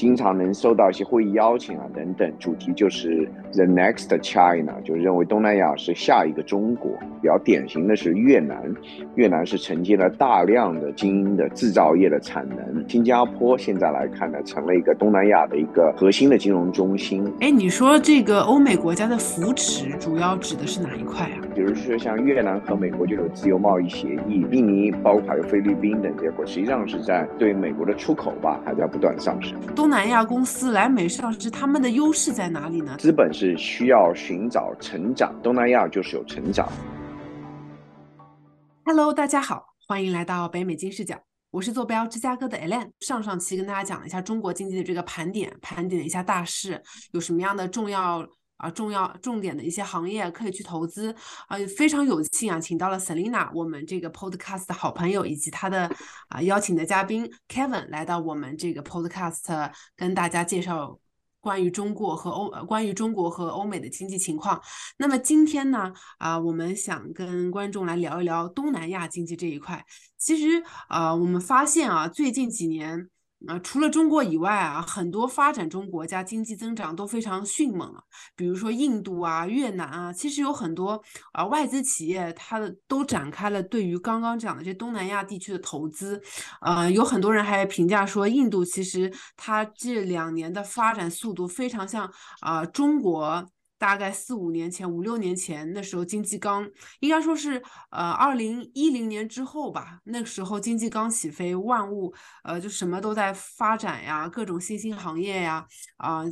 经常能收到一些会议邀请啊等等，主题就是 The Next China，就认为东南亚是下一个中国。比较典型的是越南，越南是承接了大量的精英的制造业的产能。新加坡现在来看呢，成了一个东南亚的一个核心的金融中心。哎，你说这个欧美国家的扶持主要指的是哪一块啊？比如说像越南和美国就有自由贸易协议，印尼包括还有菲律宾等结果，实际上是在对美国的出口吧，还在不断上升。东南亚公司来美上市，他们的优势在哪里呢？资本是需要寻找成长，东南亚就是有成长。Hello，大家好，欢迎来到北美金视角，我是坐标芝加哥的 Ellen。上上期跟大家讲了一下中国经济的这个盘点，盘点了一下大势，有什么样的重要啊、重要重点的一些行业可以去投资啊。非常有幸啊，请到了 Selina，我们这个 Podcast 的好朋友，以及他的啊邀请的嘉宾 Kevin 来到我们这个 Podcast，跟大家介绍。关于中国和欧，关于中国和欧美的经济情况。那么今天呢，啊，我们想跟观众来聊一聊东南亚经济这一块。其实啊，我们发现啊，最近几年。啊，除了中国以外啊，很多发展中国家经济增长都非常迅猛啊。比如说印度啊、越南啊，其实有很多啊外资企业，它的都展开了对于刚刚讲的这东南亚地区的投资。呃，有很多人还评价说，印度其实它这两年的发展速度非常像啊中国。大概四五年前、五六年前，那时候经济刚应该说是呃二零一零年之后吧，那个时候经济刚起飞，万物呃就什么都在发展呀，各种新兴行业呀，啊，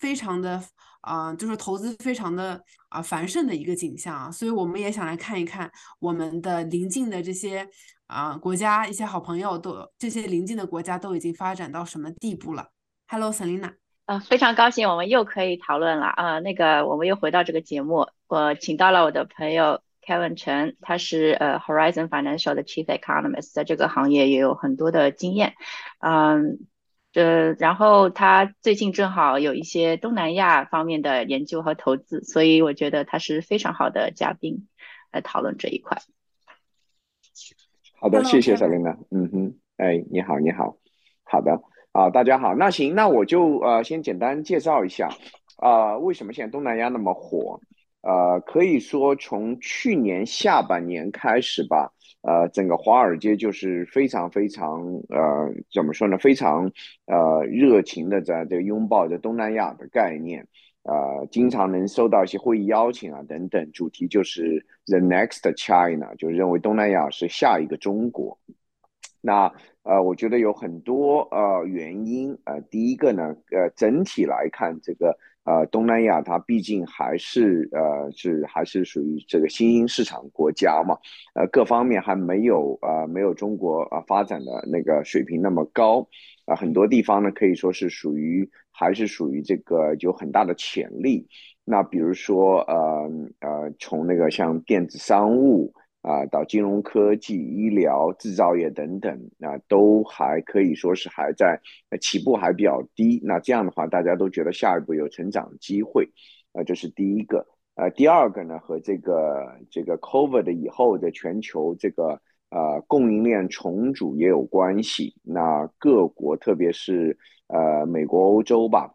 非常的啊，就是投资非常的啊繁盛的一个景象啊，所以我们也想来看一看我们的邻近的这些啊国家，一些好朋友都这些邻近的国家都已经发展到什么地步了？Hello，Selina。呃，非常高兴我们又可以讨论了啊！那个，我们又回到这个节目，我请到了我的朋友 Kevin 陈，他是呃 Horizon Financial 的 Chief Economist，在这个行业也有很多的经验，嗯，呃然后他最近正好有一些东南亚方面的研究和投资，所以我觉得他是非常好的嘉宾来讨论这一块。好的，谢谢小琳娜。嗯哼，哎，你好，你好，好的。啊，大家好，那行，那我就呃先简单介绍一下，啊，为什么现在东南亚那么火？呃，可以说从去年下半年开始吧，呃，整个华尔街就是非常非常呃，怎么说呢？非常呃热情的在这拥抱着东南亚的概念，呃，经常能收到一些会议邀请啊等等，主题就是 The Next China，就认为东南亚是下一个中国。那呃，我觉得有很多呃原因呃，第一个呢，呃，整体来看，这个呃东南亚它毕竟还是呃是还是属于这个新兴市场国家嘛，呃，各方面还没有呃没有中国啊发展的那个水平那么高啊，很多地方呢可以说是属于还是属于这个有很大的潜力。那比如说呃呃，从那个像电子商务。啊，到金融科技、医疗、制造业等等，那都还可以说是还在起步还比较低。那这样的话，大家都觉得下一步有成长机会，啊，这是第一个。呃，第二个呢，和这个这个 COVID 以后的全球这个呃供应链重组也有关系。那各国，特别是呃美国、欧洲吧，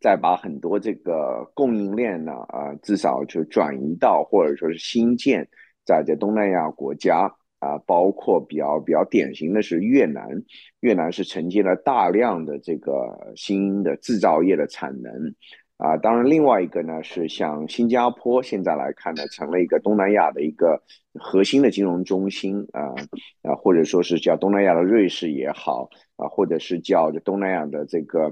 再把很多这个供应链呢，啊，至少就转移到或者说是新建。在这东南亚国家啊，包括比较比较典型的是越南，越南是承接了大量的这个新的制造业的产能啊。当然，另外一个呢是像新加坡，现在来看呢，成了一个东南亚的一个核心的金融中心啊啊，或者说是叫东南亚的瑞士也好啊，或者是叫这东南亚的这个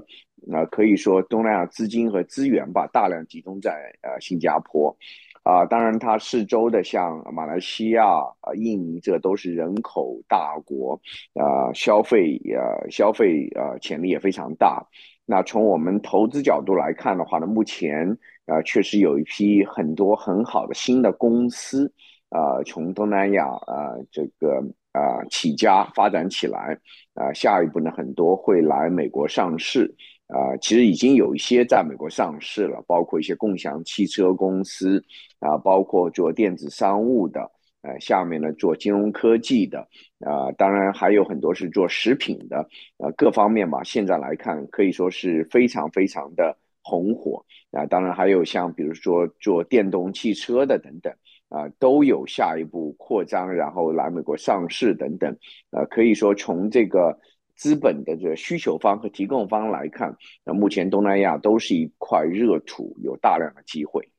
啊，可以说东南亚资金和资源吧，大量集中在呃新加坡。啊，当然，它四周的像马来西亚、啊印尼，这都是人口大国，啊，消费呃消费呃潜力也非常大。那从我们投资角度来看的话呢，目前啊确实有一批很多很好的新的公司，啊，从东南亚啊这个啊起家发展起来，啊，下一步呢很多会来美国上市。啊，其实已经有一些在美国上市了，包括一些共享汽车公司啊，包括做电子商务的呃，下面呢做金融科技的，啊，当然还有很多是做食品的，呃，各方面吧，现在来看可以说是非常非常的红火啊。当然还有像比如说做电动汽车的等等，啊，都有下一步扩张，然后来美国上市等等，呃，可以说从这个。资本的这个需求方和提供方来看，那目前东南亚都是一块热土，有大量的机会。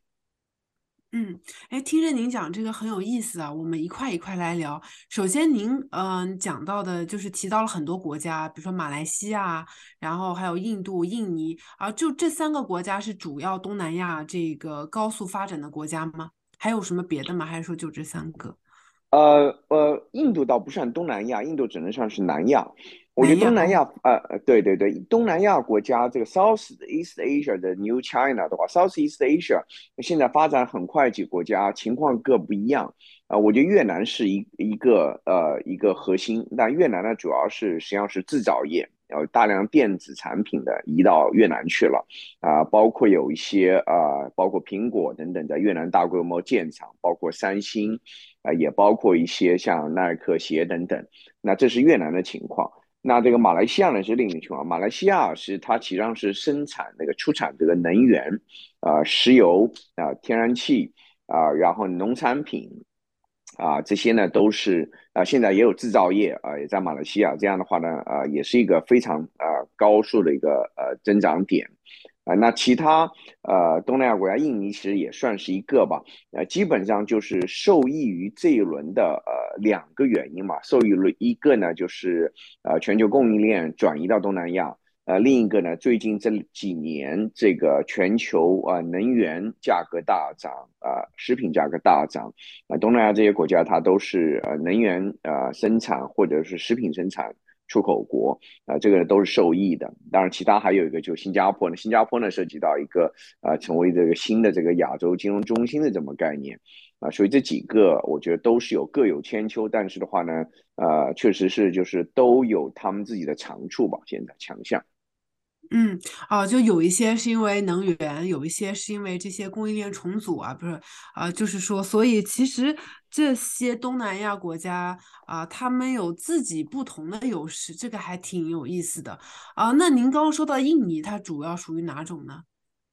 嗯，哎，听着您讲这个很有意思啊，我们一块一块来聊。首先，您嗯讲到的就是提到了很多国家，比如说马来西亚，然后还有印度、印尼啊，就这三个国家是主要东南亚这个高速发展的国家吗？还有什么别的吗？还是说就这三个？呃呃，印度倒不算东南亚，印度只能算是南亚。我觉得东南亚，呃呃，对对对，东南亚国家这个 South East Asia 的 New China 的话，South East Asia 现在发展很快，几个国家情况各不一样。啊，我觉得越南是一一个呃一个核心，但越南呢主要是实际上是制造业，然后大量电子产品的移到越南去了，啊，包括有一些啊，包括苹果等等在越南大规模建厂，包括三星，啊，也包括一些像耐克鞋等等。那这是越南的情况。那这个马来西亚呢是另一个情况，马来西亚是它实际上是生产那个出产这个能源，啊，石油啊，天然气啊，然后农产品啊，这些呢都是啊，现在也有制造业啊，也在马来西亚，这样的话呢，啊，也是一个非常啊高速的一个呃增长点。啊，那其他呃东南亚国家，印尼其实也算是一个吧，呃，基本上就是受益于这一轮的呃两个原因嘛，受益于一个呢就是呃全球供应链转移到东南亚，呃另一个呢最近这几年这个全球啊能源价格大涨啊，食品价格大涨，啊东南亚这些国家它都是呃能源呃生产或者是食品生产。出口国啊，这个都是受益的。当然，其他还有一个，就新加坡呢。新加坡呢，涉及到一个啊，成为这个新的这个亚洲金融中心的这么概念啊。所以这几个，我觉得都是有各有千秋。但是的话呢，呃，确实是就是都有他们自己的长处吧，现在强项。嗯，哦，就有一些是因为能源，有一些是因为这些供应链重组啊，不是啊，就是说，所以其实这些东南亚国家啊，他们有自己不同的优势，这个还挺有意思的啊。那您刚刚说到印尼，它主要属于哪种呢？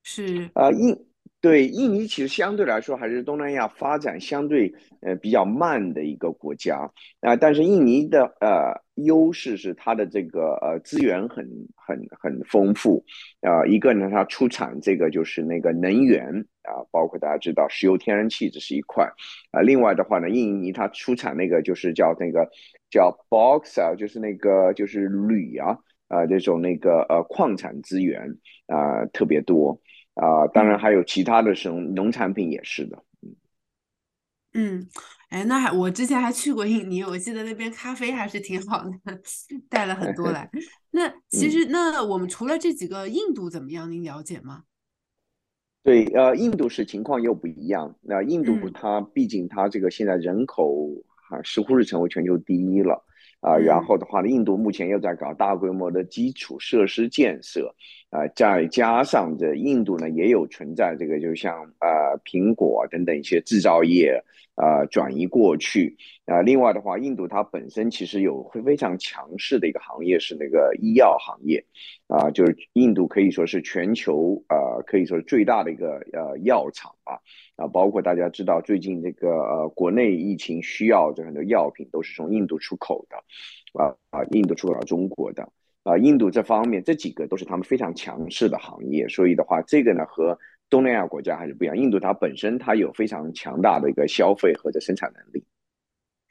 是啊，印。对，印尼其实相对来说还是东南亚发展相对呃比较慢的一个国家。啊，但是印尼的呃优势是它的这个呃资源很很很丰富。啊，一个呢它出产这个就是那个能源啊，包括大家知道石油、天然气这是一块。啊，另外的话呢，印尼它出产那个就是叫那个叫 box 啊，就是那个就是铝啊啊这种那个呃矿产资源啊特别多。啊，当然还有其他的生农产品也是的，嗯嗯，哎，那还我之前还去过印尼，我记得那边咖啡还是挺好的，带了很多来。那其实那我们除了这几个，印度怎么样？您了解吗？对，呃，印度是情况又不一样。那印度它毕竟它这个现在人口啊，似乎是成为全球第一了。啊，然后的话呢，印度目前又在搞大规模的基础设施建设，啊，再加上这印度呢也有存在这个，就像呃苹果等等一些制造业啊转移过去啊。另外的话，印度它本身其实有会非常强势的一个行业是那个医药行业，啊，就是印度可以说是全球呃可以说是最大的一个呃药厂啊。啊，包括大家知道，最近这个呃，国内疫情需要这很多药品都是从印度出口的，啊啊，印度出口到中国的，啊，印度这方面这几个都是他们非常强势的行业，所以的话，这个呢和东南亚国家还是不一样，印度它本身它有非常强大的一个消费和这生产能力。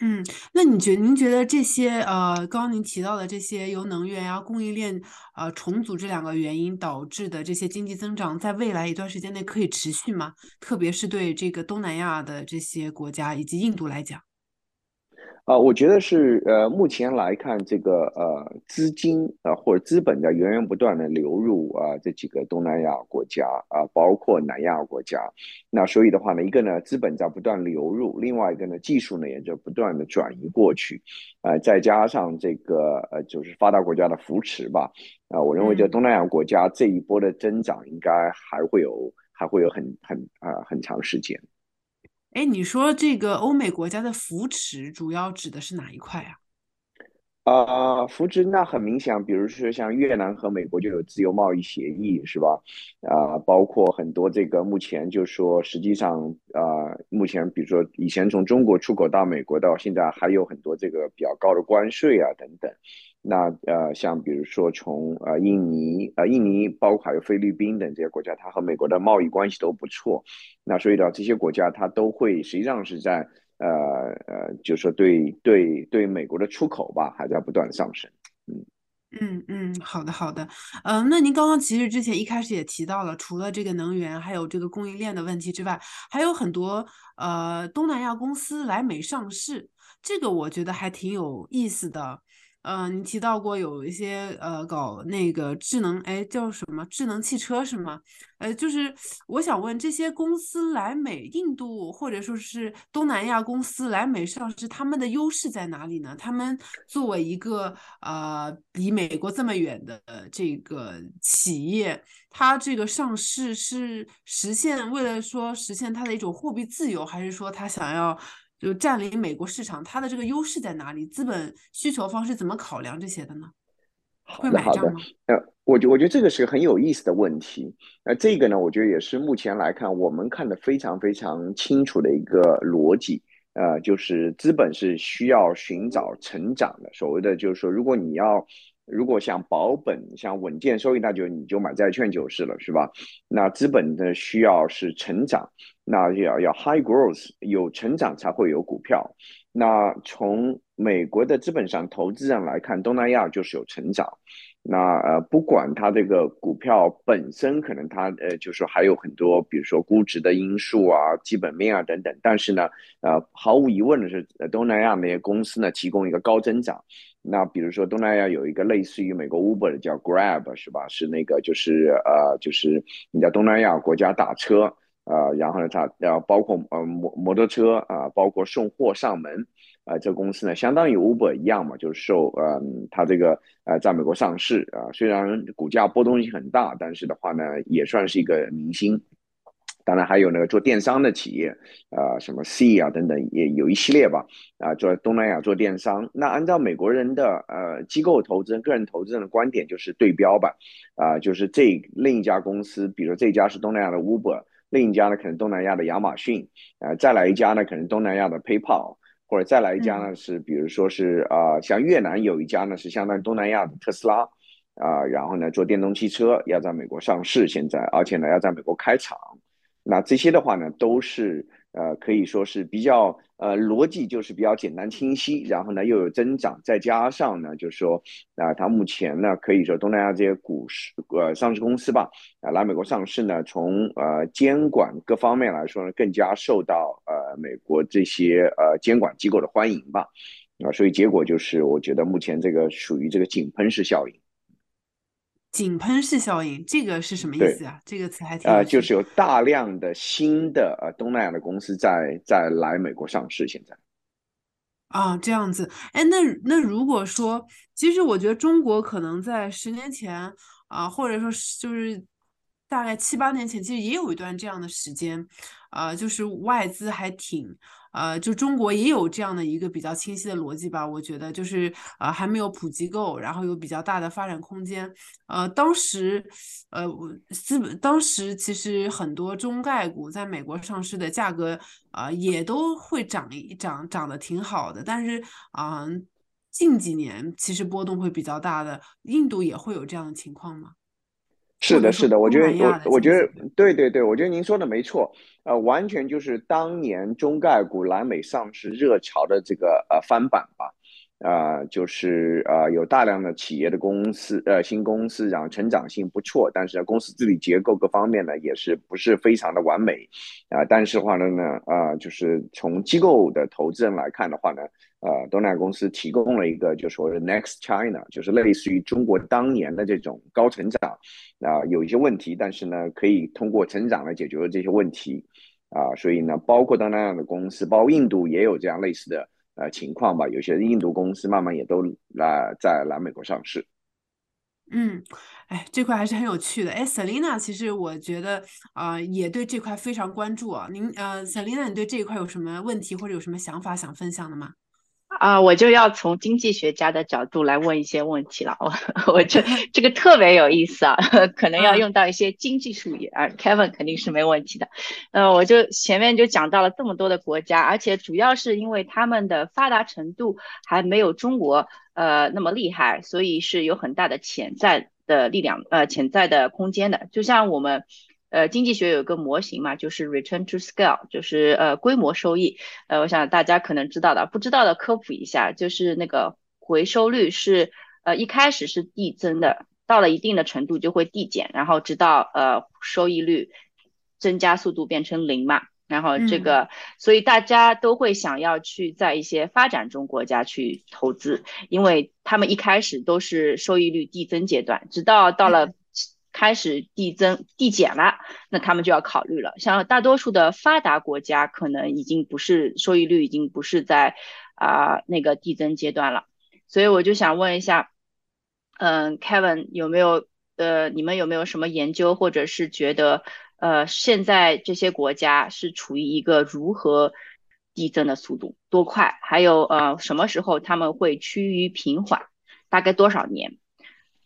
嗯，那你觉您觉得这些呃，刚刚您提到的这些由能源呀、供应链呃重组这两个原因导致的这些经济增长，在未来一段时间内可以持续吗？特别是对这个东南亚的这些国家以及印度来讲。啊，我觉得是呃，目前来看，这个呃资金啊或者资本在源源不断的流入啊这几个东南亚国家啊，包括南亚国家。那所以的话呢，一个呢资本在不断流入，另外一个呢技术呢也在不断的转移过去，啊，再加上这个呃就是发达国家的扶持吧，啊，我认为这东南亚国家这一波的增长应该还会有还会有很很啊很长时间。哎，你说这个欧美国家的扶持主要指的是哪一块啊？呃，扶植那很明显，比如说像越南和美国就有自由贸易协议，是吧？啊，包括很多这个目前就说，实际上啊，目前比如说以前从中国出口到美国到现在还有很多这个比较高的关税啊等等。那呃，像比如说从呃印尼呃印尼，包括还有菲律宾等这些国家，它和美国的贸易关系都不错。那所以呢，这些国家它都会实际上是在呃呃，就是说对对对美国的出口吧，还在不断上升。嗯嗯嗯，好的好的。嗯，那您刚刚其实之前一开始也提到了，除了这个能源还有这个供应链的问题之外，还有很多呃东南亚公司来美上市，这个我觉得还挺有意思的。嗯，你提到过有一些呃搞那个智能，哎，叫什么智能汽车是吗？呃，就是我想问这些公司来美印度或者说是东南亚公司来美上市，他们的优势在哪里呢？他们作为一个呃离美国这么远的这个企业，它这个上市是实现为了说实现它的一种货币自由，还是说它想要？就占领美国市场，它的这个优势在哪里？资本需求方是怎么考量这些的呢？好的，好的。呃，我觉我觉得这个是很有意思的问题。那这个呢，我觉得也是目前来看我们看的非常非常清楚的一个逻辑。呃，就是资本是需要寻找成长的。所谓的就是说，如果你要如果想保本、想稳健收益，那就你就买债券就是了，是吧？那资本的需要是成长。那要要 high growth，有成长才会有股票。那从美国的资本上投资上来看，东南亚就是有成长。那呃，不管它这个股票本身可能它呃，就是还有很多，比如说估值的因素啊、基本面啊等等。但是呢，呃，毫无疑问的是，东南亚那些公司呢提供一个高增长。那比如说东南亚有一个类似于美国 Uber 的叫 Grab，是吧？是那个就是呃，就是你在东南亚国家打车。呃，然后呢，它然后包括呃摩摩托车啊，包括送货上门，呃，这个公司呢，相当于 Uber 一样嘛，就是受呃它这个呃在美国上市啊，虽然股价波动性很大，但是的话呢，也算是一个明星。当然还有那个做电商的企业，啊，什么 C 啊等等，也有一系列吧，啊，做东南亚做电商。那按照美国人的呃机构投资人、个人投资人的观点，就是对标吧，啊，就是这另一家公司，比如这家是东南亚的 Uber。另一家呢，可能东南亚的亚马逊，呃，再来一家呢，可能东南亚的 PayPal，或者再来一家呢是，比如说是啊，像越南有一家呢是相当于东南亚的特斯拉，啊，然后呢做电动汽车要在美国上市，现在而且呢要在美国开厂，那这些的话呢都是。呃，可以说是比较呃逻辑就是比较简单清晰，然后呢又有增长，再加上呢就是说啊，它目前呢可以说东南亚这些股市呃上市公司吧，啊来美国上市呢，从呃监管各方面来说呢，更加受到呃美国这些呃监管机构的欢迎吧，啊，所以结果就是我觉得目前这个属于这个井喷式效应。井喷式效应，这个是什么意思啊？这个词还挺呃，就是有大量的新的呃东南亚的公司在在来美国上市，现在啊这样子，哎，那那如果说，其实我觉得中国可能在十年前啊，或者说就是大概七八年前，其实也有一段这样的时间，啊，就是外资还挺。呃，就中国也有这样的一个比较清晰的逻辑吧，我觉得就是呃还没有普及够，然后有比较大的发展空间。呃，当时呃资本当时其实很多中概股在美国上市的价格啊也都会涨一涨，涨得挺好的。但是啊近几年其实波动会比较大的，印度也会有这样的情况吗？是的，是的，我觉得我我觉得对对对，我觉得您说的没错，呃，完全就是当年中概股来美上市热潮的这个呃翻版吧。啊，就是啊，有大量的企业的公司，呃，新公司，然后成长性不错，但是公司治理结构各方面呢，也是不是非常的完美，啊，但是话呢呢，啊，就是从机构的投资人来看的话呢，呃，东南亚公司提供了一个，就是说 Next China，就是类似于中国当年的这种高成长，啊，有一些问题，但是呢，可以通过成长来解决这些问题，啊，所以呢，包括东南亚的公司，包括印度也有这样类似的。呃，情况吧，有些印度公司慢慢也都来在来美国上市。嗯，哎，这块还是很有趣的。哎，Selina，其实我觉得啊，也对这块非常关注啊。您呃，Selina，你对这一块有什么问题或者有什么想法想分享的吗？啊，我就要从经济学家的角度来问一些问题了。我我这 这个特别有意思啊，可能要用到一些经济术语啊。Kevin 肯定是没问题的。呃，我就前面就讲到了这么多的国家，而且主要是因为他们的发达程度还没有中国呃那么厉害，所以是有很大的潜在的力量呃潜在的空间的。就像我们。呃，经济学有个模型嘛，就是 return to scale，就是呃规模收益。呃，我想大家可能知道的，不知道的科普一下，就是那个回收率是呃一开始是递增的，到了一定的程度就会递减，然后直到呃收益率增加速度变成零嘛。然后这个，所以大家都会想要去在一些发展中国家去投资，因为他们一开始都是收益率递增阶段，直到到了。开始递增递减了，那他们就要考虑了。像大多数的发达国家，可能已经不是收益率已经不是在啊那个递增阶段了。所以我就想问一下，嗯，Kevin 有没有呃，你们有没有什么研究，或者是觉得呃，现在这些国家是处于一个如何递增的速度多快？还有呃，什么时候他们会趋于平缓？大概多少年？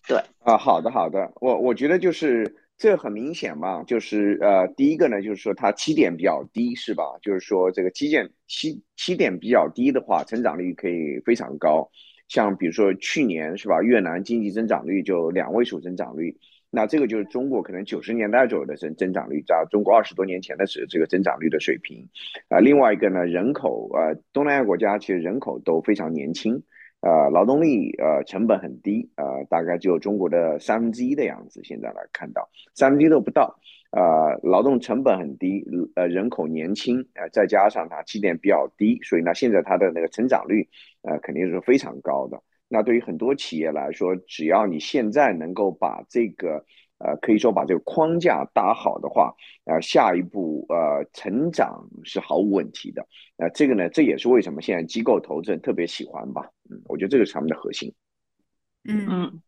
对啊，好的好的，我我觉得就是这很明显嘛，就是呃，第一个呢，就是说它起点比较低，是吧？就是说这个基建起起点比较低的话，增长率可以非常高。像比如说去年是吧，越南经济增长率就两位数增长率，那这个就是中国可能九十年代左右的增增长率，在中国二十多年前的时这个增长率的水平。啊，另外一个呢，人口呃，东南亚国家其实人口都非常年轻。呃，劳动力呃成本很低，呃，大概只有中国的三分之一的样子。现在来看到三分之一都不到，呃，劳动成本很低，呃，人口年轻，呃，再加上它起点比较低，所以呢，现在它的那个成长率，呃，肯定是非常高的。那对于很多企业来说，只要你现在能够把这个。呃，可以说把这个框架搭好的话，呃，下一步呃成长是毫无问题的。那这个呢，这也是为什么现在机构投资人特别喜欢吧？嗯，我觉得这个是他们的核心。嗯嗯。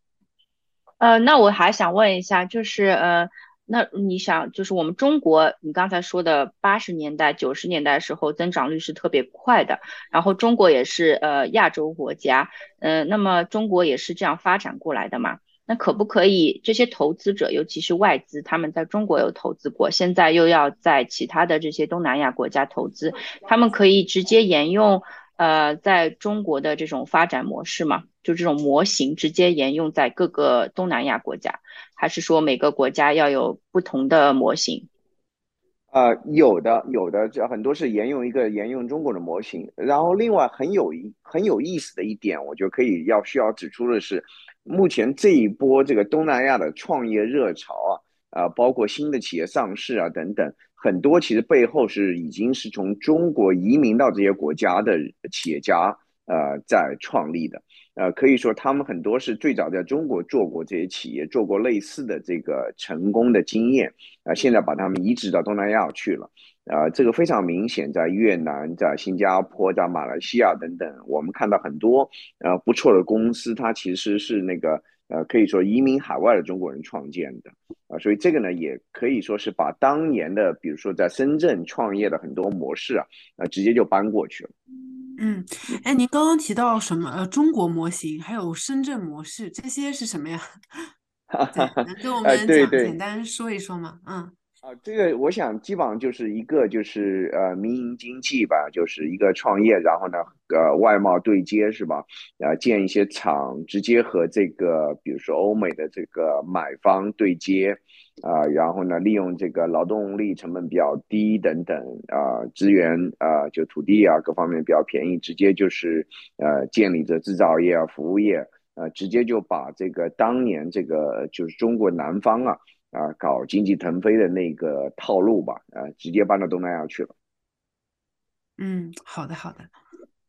呃，那我还想问一下，就是呃，那你想，就是我们中国，你刚才说的八十年代、九十年代时候增长率是特别快的，然后中国也是呃亚洲国家，嗯，那么中国也是这样发展过来的嘛？那可不可以？这些投资者，尤其是外资，他们在中国有投资过，现在又要在其他的这些东南亚国家投资，他们可以直接沿用呃在中国的这种发展模式吗？就这种模型直接沿用在各个东南亚国家，还是说每个国家要有不同的模型？呃，有的，有的，这很多是沿用一个沿用中国的模型。然后另外很有一很有意思的一点，我觉得可以要需要指出的是。目前这一波这个东南亚的创业热潮啊，啊，包括新的企业上市啊等等，很多其实背后是已经是从中国移民到这些国家的企业家呃在创立的，呃，可以说他们很多是最早在中国做过这些企业，做过类似的这个成功的经验，啊，现在把他们移植到东南亚去了。啊，这个非常明显，在越南、在新加坡、在马来西亚等等，我们看到很多呃不错的公司，它其实是那个呃可以说移民海外的中国人创建的啊，所以这个呢也可以说是把当年的比如说在深圳创业的很多模式啊，呃直接就搬过去了。嗯，哎，您刚刚提到什么呃中国模型，还有深圳模式，这些是什么呀？能跟我们讲简单说一说吗？嗯。啊，这个我想基本上就是一个就是呃民营经济吧，就是一个创业，然后呢呃外贸对接是吧？呃建一些厂，直接和这个比如说欧美的这个买方对接，啊，然后呢利用这个劳动力成本比较低等等啊资源啊就土地啊各方面比较便宜，直接就是呃建立着制造业啊服务业，呃直接就把这个当年这个就是中国南方啊。啊，搞经济腾飞的那个套路吧，啊，直接搬到东南亚去了。嗯，好的，好的。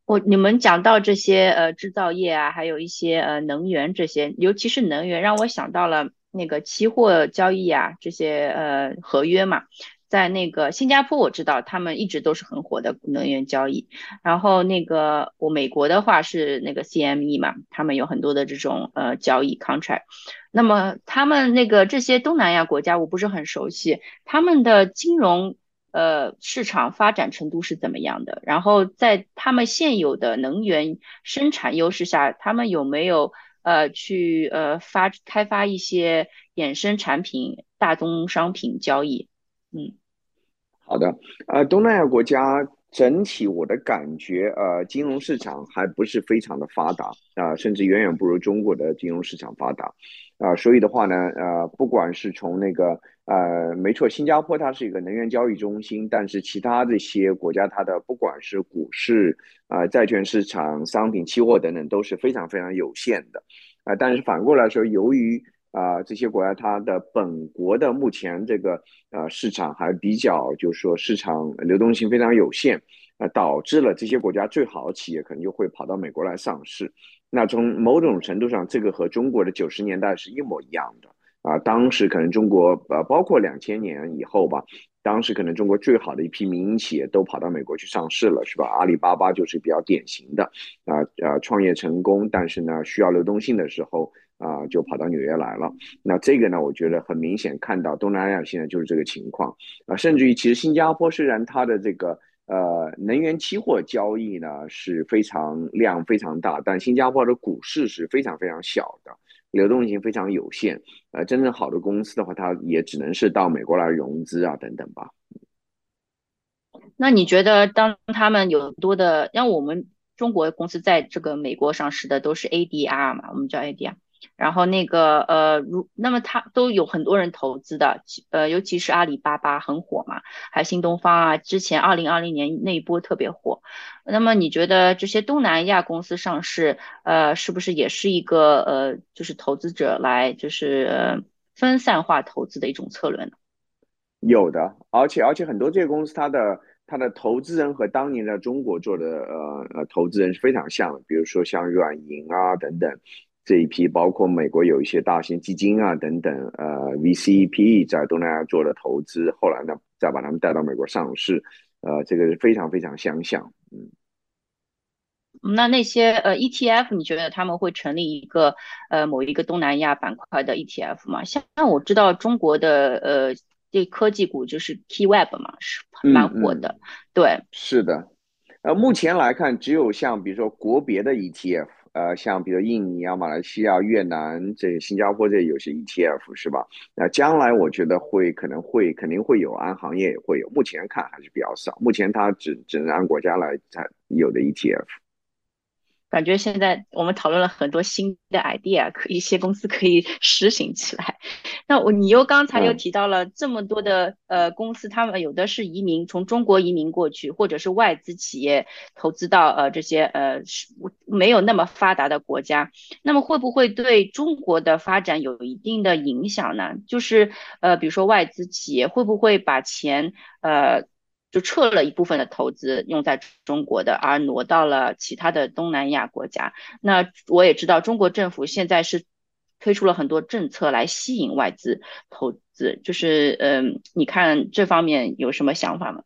我你们讲到这些呃制造业啊，还有一些呃能源这些，尤其是能源，让我想到了那个期货交易啊，这些呃合约嘛。在那个新加坡，我知道他们一直都是很火的能源交易。然后那个我美国的话是那个 CME 嘛，他们有很多的这种呃交易 contract。那么他们那个这些东南亚国家我不是很熟悉，他们的金融呃市场发展程度是怎么样的？然后在他们现有的能源生产优势下，他们有没有呃去呃发开发一些衍生产品、大宗商品交易？嗯，好的，呃，东南亚国家整体我的感觉，呃，金融市场还不是非常的发达啊，甚至远远不如中国的金融市场发达。啊，所以的话呢，呃，不管是从那个，呃，没错，新加坡它是一个能源交易中心，但是其他这些国家它的不管是股市啊、债券市场、商品期货等等都是非常非常有限的。啊，但是反过来说，由于啊，这些国家它的本国的目前这个呃市场还比较，就是说市场流动性非常有限，啊，导致了这些国家最好的企业可能就会跑到美国来上市。那从某种程度上，这个和中国的九十年代是一模一样的啊。当时可能中国呃，包括两千年以后吧，当时可能中国最好的一批民营企业都跑到美国去上市了，是吧？阿里巴巴就是比较典型的啊啊，创业成功，但是呢需要流动性的时候。啊，就跑到纽约来了。那这个呢，我觉得很明显看到东南亚现在就是这个情况啊。甚至于，其实新加坡虽然它的这个呃能源期货交易呢是非常量非常大，但新加坡的股市是非常非常小的，流动性非常有限。呃，真正好的公司的话，它也只能是到美国来融资啊等等吧。那你觉得，当他们有多的，像我们中国公司在这个美国上市的都是 ADR 嘛，我们叫 ADR。然后那个呃，如那么它都有很多人投资的，呃，尤其是阿里巴巴很火嘛，还有新东方啊，之前二零二零年那一波特别火。那么你觉得这些东南亚公司上市，呃，是不是也是一个呃，就是投资者来就是分散化投资的一种策略呢？有的，而且而且很多这些公司，它的它的投资人和当年的中国做的呃呃投资人是非常像的，比如说像软银啊等等。这一批包括美国有一些大型基金啊等等，呃，VCPE 在东南亚做了投资，后来呢再把他们带到美国上市，呃，这个是非常非常相像，嗯。那那些呃 ETF，你觉得他们会成立一个呃某一个东南亚板块的 ETF 吗？像我知道中国的呃这科技股就是 KeyWeb 嘛，是蛮火的，对，是的，呃，目前来看，只有像比如说国别的 ETF。呃，像比如印尼啊、马来西亚、越南这新加坡这有些 ETF 是吧？那将来我觉得会可能会肯定会有，按行业也会有，目前看还是比较少。目前它只只能按国家来才有的 ETF。感觉现在我们讨论了很多新的 idea，可一些公司可以实行起来。那我你又刚才又提到了这么多的呃公司，他们有的是移民从中国移民过去，或者是外资企业投资到呃这些呃没有那么发达的国家，那么会不会对中国的发展有一定的影响呢？就是呃比如说外资企业会不会把钱呃。就撤了一部分的投资用在中国的，而挪到了其他的东南亚国家。那我也知道，中国政府现在是推出了很多政策来吸引外资投资，就是嗯，你看这方面有什么想法吗？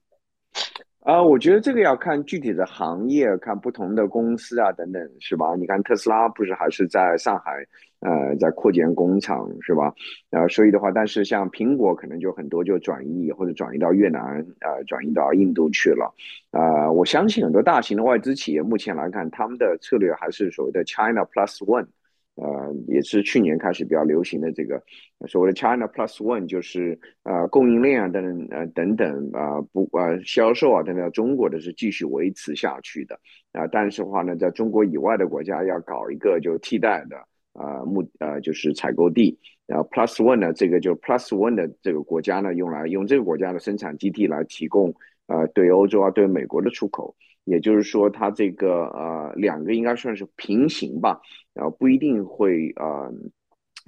啊，我觉得这个要看具体的行业，看不同的公司啊，等等，是吧？你看特斯拉不是还是在上海，呃，在扩建工厂，是吧？呃，所以的话，但是像苹果可能就很多就转移或者转移到越南，呃，转移到印度去了。呃，我相信很多大型的外资企业目前来看，他们的策略还是所谓的 China Plus One。呃，也是去年开始比较流行的这个所谓的 China Plus One，就是呃供应链啊等等呃等等啊不呃销售啊等等，中国的是继续维持下去的啊，但是的话呢，在中国以外的国家要搞一个就替代的啊目呃就是采购地，然后 Plus One 呢这个就 Plus One 的这个国家呢用来用这个国家的生产基地来提供呃对欧洲啊对美国的出口。也就是说，它这个呃两个应该算是平行吧，然后不一定会呃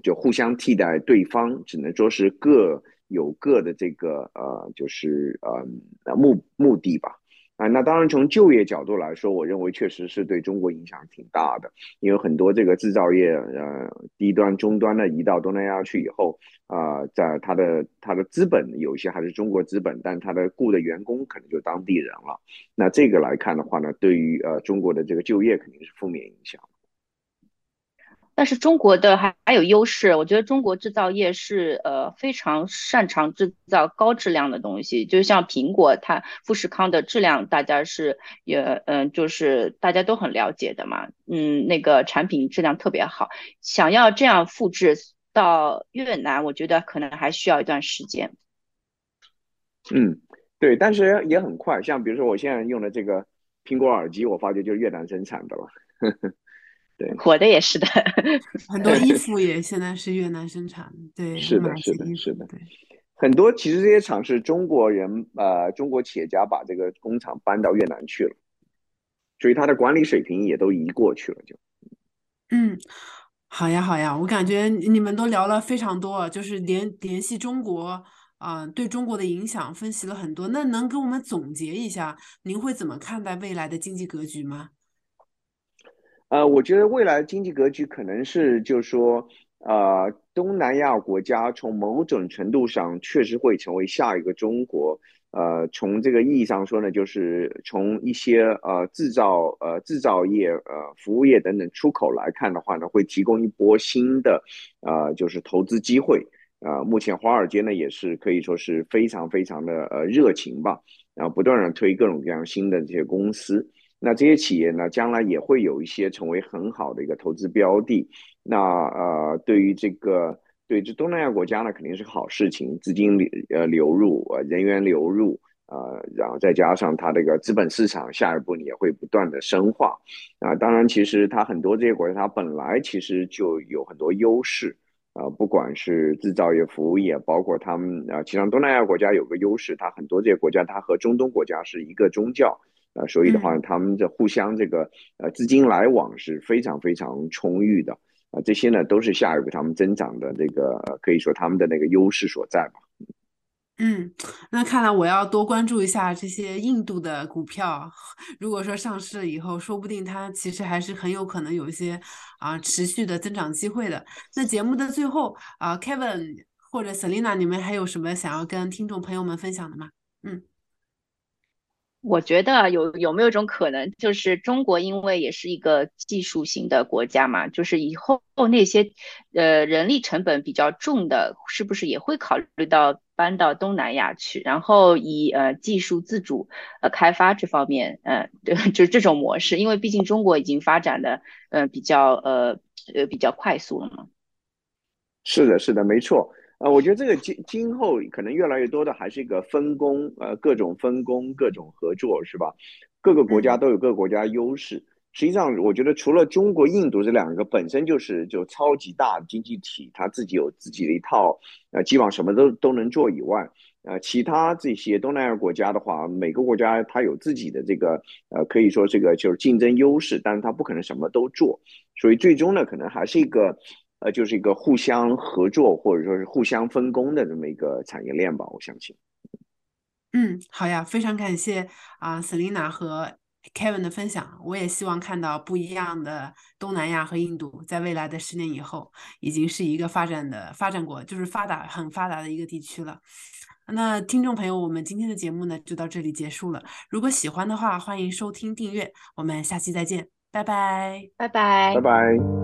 就互相替代对方，只能说是各有各的这个呃就是呃目目的吧。啊，那当然从就业角度来说，我认为确实是对中国影响挺大的，因为很多这个制造业，呃，低端、中端的移到东南亚去以后，啊，在它的它的资本有些还是中国资本，但它的雇的员工可能就当地人了。那这个来看的话呢，对于呃中国的这个就业肯定是负面影响。但是中国的还还有优势，我觉得中国制造业是呃非常擅长制造高质量的东西，就像苹果，它富士康的质量大家是也嗯就是大家都很了解的嘛，嗯那个产品质量特别好，想要这样复制到越南，我觉得可能还需要一段时间。嗯，对，但是也很快，像比如说我现在用的这个苹果耳机，我发觉就是越南生产的了。对，我的也是的，很多衣 服也现在是越南生产。对，是的，是的，是的。对，很多其实这些厂是中国人，呃，中国企业家把这个工厂搬到越南去了，所以他的管理水平也都移过去了。就，嗯，好呀，好呀，我感觉你们都聊了非常多，就是联联系中国啊，对中国的影响分析了很多。那能给我们总结一下，您会怎么看待未来的经济格局吗？呃，我觉得未来经济格局可能是，就是说，呃，东南亚国家从某种程度上确实会成为下一个中国。呃，从这个意义上说呢，就是从一些呃制造、呃制造业、呃服务业等等出口来看的话呢，会提供一波新的，呃，就是投资机会。呃，目前华尔街呢也是可以说是非常非常的呃热情吧，然后不断的推各种各样新的这些公司。那这些企业呢，将来也会有一些成为很好的一个投资标的。那呃，对于这个对这东南亚国家呢，肯定是好事情，资金流呃流入呃人员流入呃，然后再加上它这个资本市场下一步也会不断的深化。啊，当然，其实它很多这些国家，它本来其实就有很多优势啊，不管是制造业、服务业，包括他们啊，其实东南亚国家有个优势，它很多这些国家，它和中东国家是一个宗教。呃，所以的话，他们的互相这个呃资金来往是非常非常充裕的啊，这些呢都是下一步他们增长的这个可以说他们的那个优势所在吧。嗯，那看来我要多关注一下这些印度的股票。如果说上市了以后，说不定它其实还是很有可能有一些啊持续的增长机会的。那节目的最后啊，Kevin 或者 Selina，你们还有什么想要跟听众朋友们分享的吗？嗯。我觉得有有没有一种可能，就是中国因为也是一个技术型的国家嘛，就是以后那些呃人力成本比较重的，是不是也会考虑到搬到东南亚去，然后以呃技术自主呃开发这方面，嗯，对，就是这种模式，因为毕竟中国已经发展的呃比较呃呃比较快速了嘛。是的，是的，没错。呃，我觉得这个今今后可能越来越多的还是一个分工，呃，各种分工，各种合作，是吧？各个国家都有各个国家优势。实际上，我觉得除了中国、印度这两个本身就是就超级大经济体，它自己有自己的一套，呃，基本上什么都都能做以外，呃，其他这些东南亚国家的话，每个国家它有自己的这个，呃，可以说这个就是竞争优势，但是它不可能什么都做，所以最终呢，可能还是一个。呃，就是一个互相合作或者说是互相分工的这么一个产业链吧，我相信。嗯，好呀，非常感谢啊，Selina 和 Kevin 的分享。我也希望看到不一样的东南亚和印度，在未来的十年以后，已经是一个发展的发展国，就是发达很发达的一个地区了。那听众朋友，我们今天的节目呢就到这里结束了。如果喜欢的话，欢迎收听订阅。我们下期再见，拜拜，拜拜，拜拜。